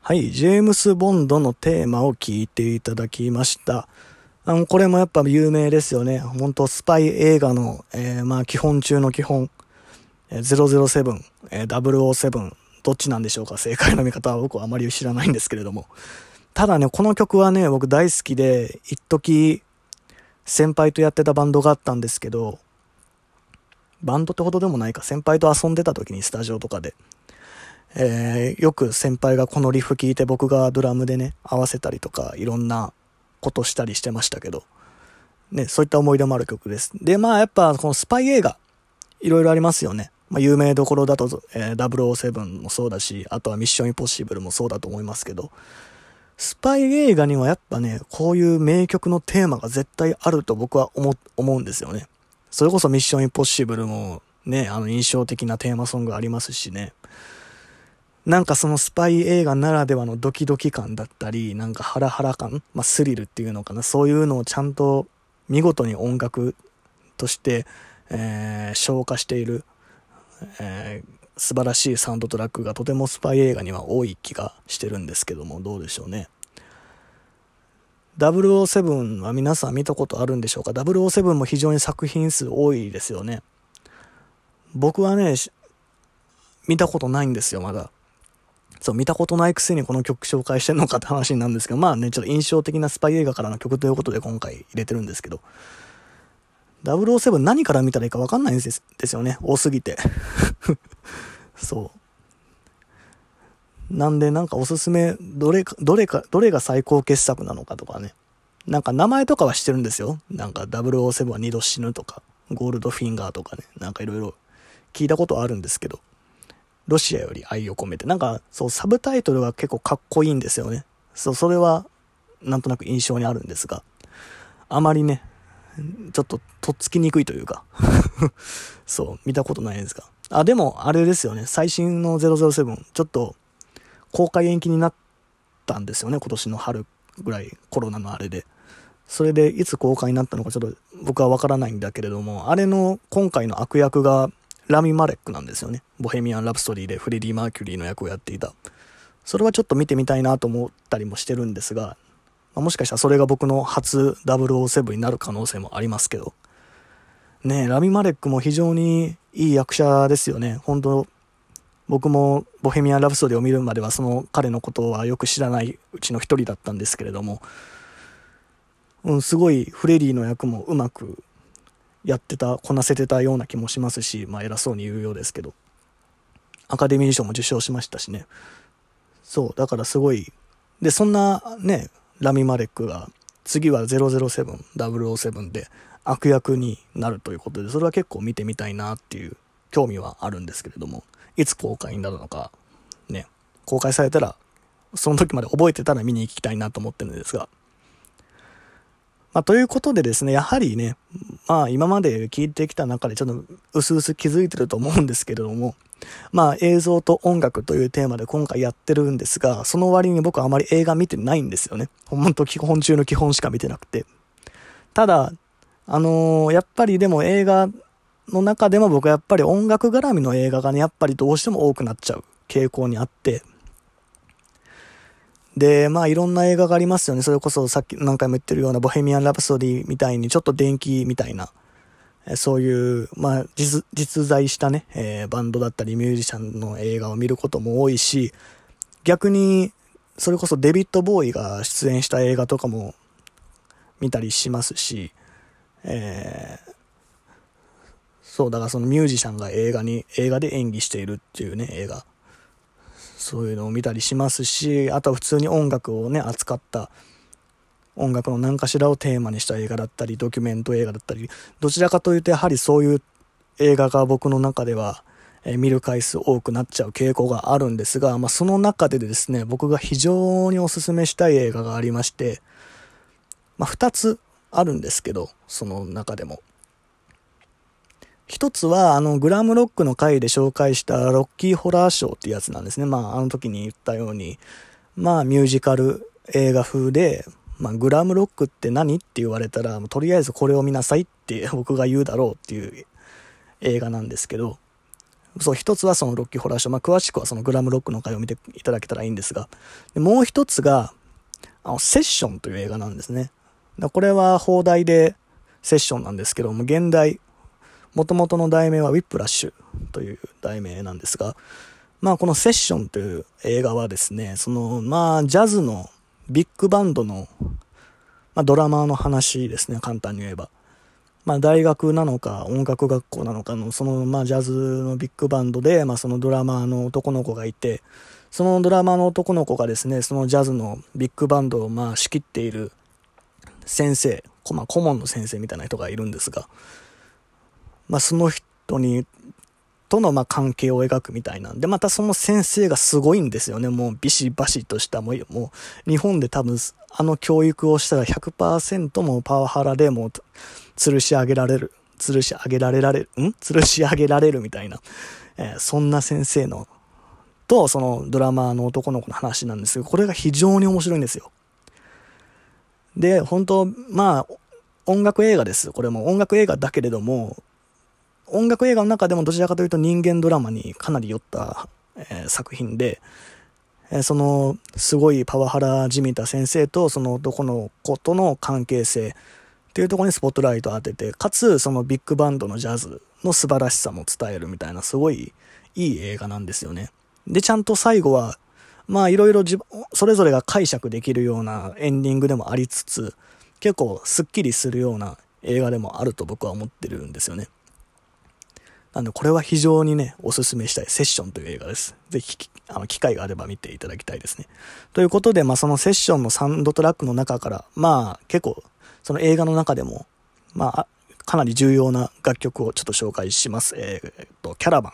はい、ジェームス・ボンドのテーマを聞いていただきました。あの、これもやっぱ有名ですよね。本当スパイ映画の、えー、まあ基本中の基本、え、007え007、どっちなんでしょうか？正解の見方は僕はあまり知らないんですけれども。ただね、この曲はね、僕大好きで、一時先輩とやってたバンドがあったんですけど、バンドってほどでもないか、先輩と遊んでた時にスタジオとかで、えー、よく先輩がこのリフ聴いて僕がドラムでね、合わせたりとか、いろんなことしたりしてましたけど、ね、そういった思い出もある曲です。で、まあやっぱこのスパイ映画、いろいろありますよね。まあ有名どころだと、えー、007もそうだし、あとはミッションインポッシブルもそうだと思いますけど、スパイ映画にはやっぱね、こういう名曲のテーマが絶対あると僕は思、思うんですよね。それこそミッションインポッシブルもね、あの印象的なテーマソングありますしね。なんかそのスパイ映画ならではのドキドキ感だったり、なんかハラハラ感、まあスリルっていうのかな、そういうのをちゃんと見事に音楽として、えー、消化している、えー、素晴らしいサウンドトラックがとてもスパイ映画には多い気がしてるんですけども、どうでしょうね。007は皆さん見たことあるんでしょうか ?007 も非常に作品数多いですよね。僕はね、見たことないんですよ、まだ。そう、見たことないくせにこの曲紹介してんのかって話なんですけど、まあね、ちょっと印象的なスパイ映画からの曲ということで今回入れてるんですけど、007何から見たらいいかわかんないんですですよね。多すぎて。そう。なんでなんかおすすめ、どれか、どれか、どれが最高傑作なのかとかね。なんか名前とかは知ってるんですよ。なんか007は二度死ぬとか、ゴールドフィンガーとかね。なんかいろいろ聞いたことあるんですけど。ロシアより愛を込めて。なんか、そう、サブタイトルが結構かっこいいんですよね。そう、それは、なんとなく印象にあるんですが、あまりね、ちょっと、とっつきにくいというか そう、見たことないですが。あ、でも、あれですよね、最新の007、ちょっと、公開延期になったんですよね、今年の春ぐらい、コロナのあれで。それで、いつ公開になったのかちょっと僕はわからないんだけれども、あれの今回の悪役が、ラミ・マレックなんですよね。ボヘミアン・ラプソディでフレディ・マーキュリーの役をやっていた。それはちょっと見てみたいなと思ったりもしてるんですが、まあ、もしかしたらそれが僕の初007になる可能性もありますけど。ねえラミ・マレックも非常にいい役者ですよね。本当僕もボヘミアン・ラプソディを見るまではその彼のことはよく知らないうちの一人だったんですけれども、うん、すごいフレディの役もうまくやってた、こなせてたような気もしますし、まあ偉そうに言うようですけど、アカデミー賞も受賞しましたしね。そう、だからすごい、で、そんなね、ラミ・マレックが、次は007、007で悪役になるということで、それは結構見てみたいなっていう興味はあるんですけれども、いつ公開になるのか、ね、公開されたら、その時まで覚えてたら見に行きたいなと思ってるんですが、まあ、ということでですね、やはりね、まあ今まで聞いてきた中でちょっと薄々気づいてると思うんですけれども、まあ映像と音楽というテーマで今回やってるんですが、その割に僕はあまり映画見てないんですよね。本当基本中の基本しか見てなくて。ただ、あのー、やっぱりでも映画の中でも僕はやっぱり音楽絡みの映画がね、やっぱりどうしても多くなっちゃう傾向にあって、で、まあいろんな映画がありますよね。それこそさっき何回も言ってるようなボヘミアン・ラプソディみたいにちょっと電気みたいな、そういう、まあ実在したね、えー、バンドだったりミュージシャンの映画を見ることも多いし、逆にそれこそデビッド・ボーイが出演した映画とかも見たりしますし、えー、そう、だからそのミュージシャンが映画に、映画で演技しているっていうね、映画。そういうのを見たりしますし、あとは普通に音楽をね、扱った音楽の何かしらをテーマにした映画だったり、ドキュメント映画だったり、どちらかというとやはりそういう映画が僕の中では、え見る回数多くなっちゃう傾向があるんですが、まあ、その中でですね、僕が非常におすすめしたい映画がありまして、まあ、2つあるんですけど、その中でも。一つは、あの、グラムロックの回で紹介したロッキーホラーショーってやつなんですね。まあ、あの時に言ったように、まあ、ミュージカル映画風で、まあ、グラムロックって何って言われたら、とりあえずこれを見なさいって 僕が言うだろうっていう映画なんですけど、そう、一つはそのロッキーホラーショー。まあ、詳しくはそのグラムロックの回を見ていただけたらいいんですが、でもう一つが、あの、セッションという映画なんですね。これは放題でセッションなんですけども、現代、元々の題名はウィップラッシュという題名なんですが、まあこのセッションという映画はですね、そのまあジャズのビッグバンドの、まあ、ドラマーの話ですね、簡単に言えば。まあ大学なのか音楽学校なのかのそのまあジャズのビッグバンドで、まあそのドラマーの男の子がいて、そのドラマーの男の子がですね、そのジャズのビッグバンドをまあ仕切っている先生、まあ顧問の先生みたいな人がいるんですが、まあその人にとのま関係を描くみたいなんで、またその先生がすごいんですよね。もうビシバシとした、もう、もう日本で多分あの教育をしたら100%もパワハラでもう吊るし上げられる、吊るし上げられられる、ん？吊るし上げられるみたいな、えー、そんな先生の、と、そのドラマーの男の子の話なんですけど、これが非常に面白いんですよ。で、本当まあ、音楽映画です。これも音楽映画だけれども、音楽映画の中でもどちらかというと人間ドラマにかなり寄った、えー、作品で、えー、そのすごいパワハラじみた先生とその男の子との関係性っていうところにスポットライトを当てて、かつそのビッグバンドのジャズの素晴らしさも伝えるみたいなすごいいい映画なんですよね。で、ちゃんと最後は、まあいろいろそれぞれが解釈できるようなエンディングでもありつつ、結構スッキリするような映画でもあると僕は思ってるんですよね。なんでこれは非常にね、おすすめしたいセッションという映画です。ぜひ、あの、機会があれば見ていただきたいですね。ということで、まあそのセッションのサンドトラックの中から、まあ結構、その映画の中でも、まあ、かなり重要な楽曲をちょっと紹介します。えー、っと、キャラバン。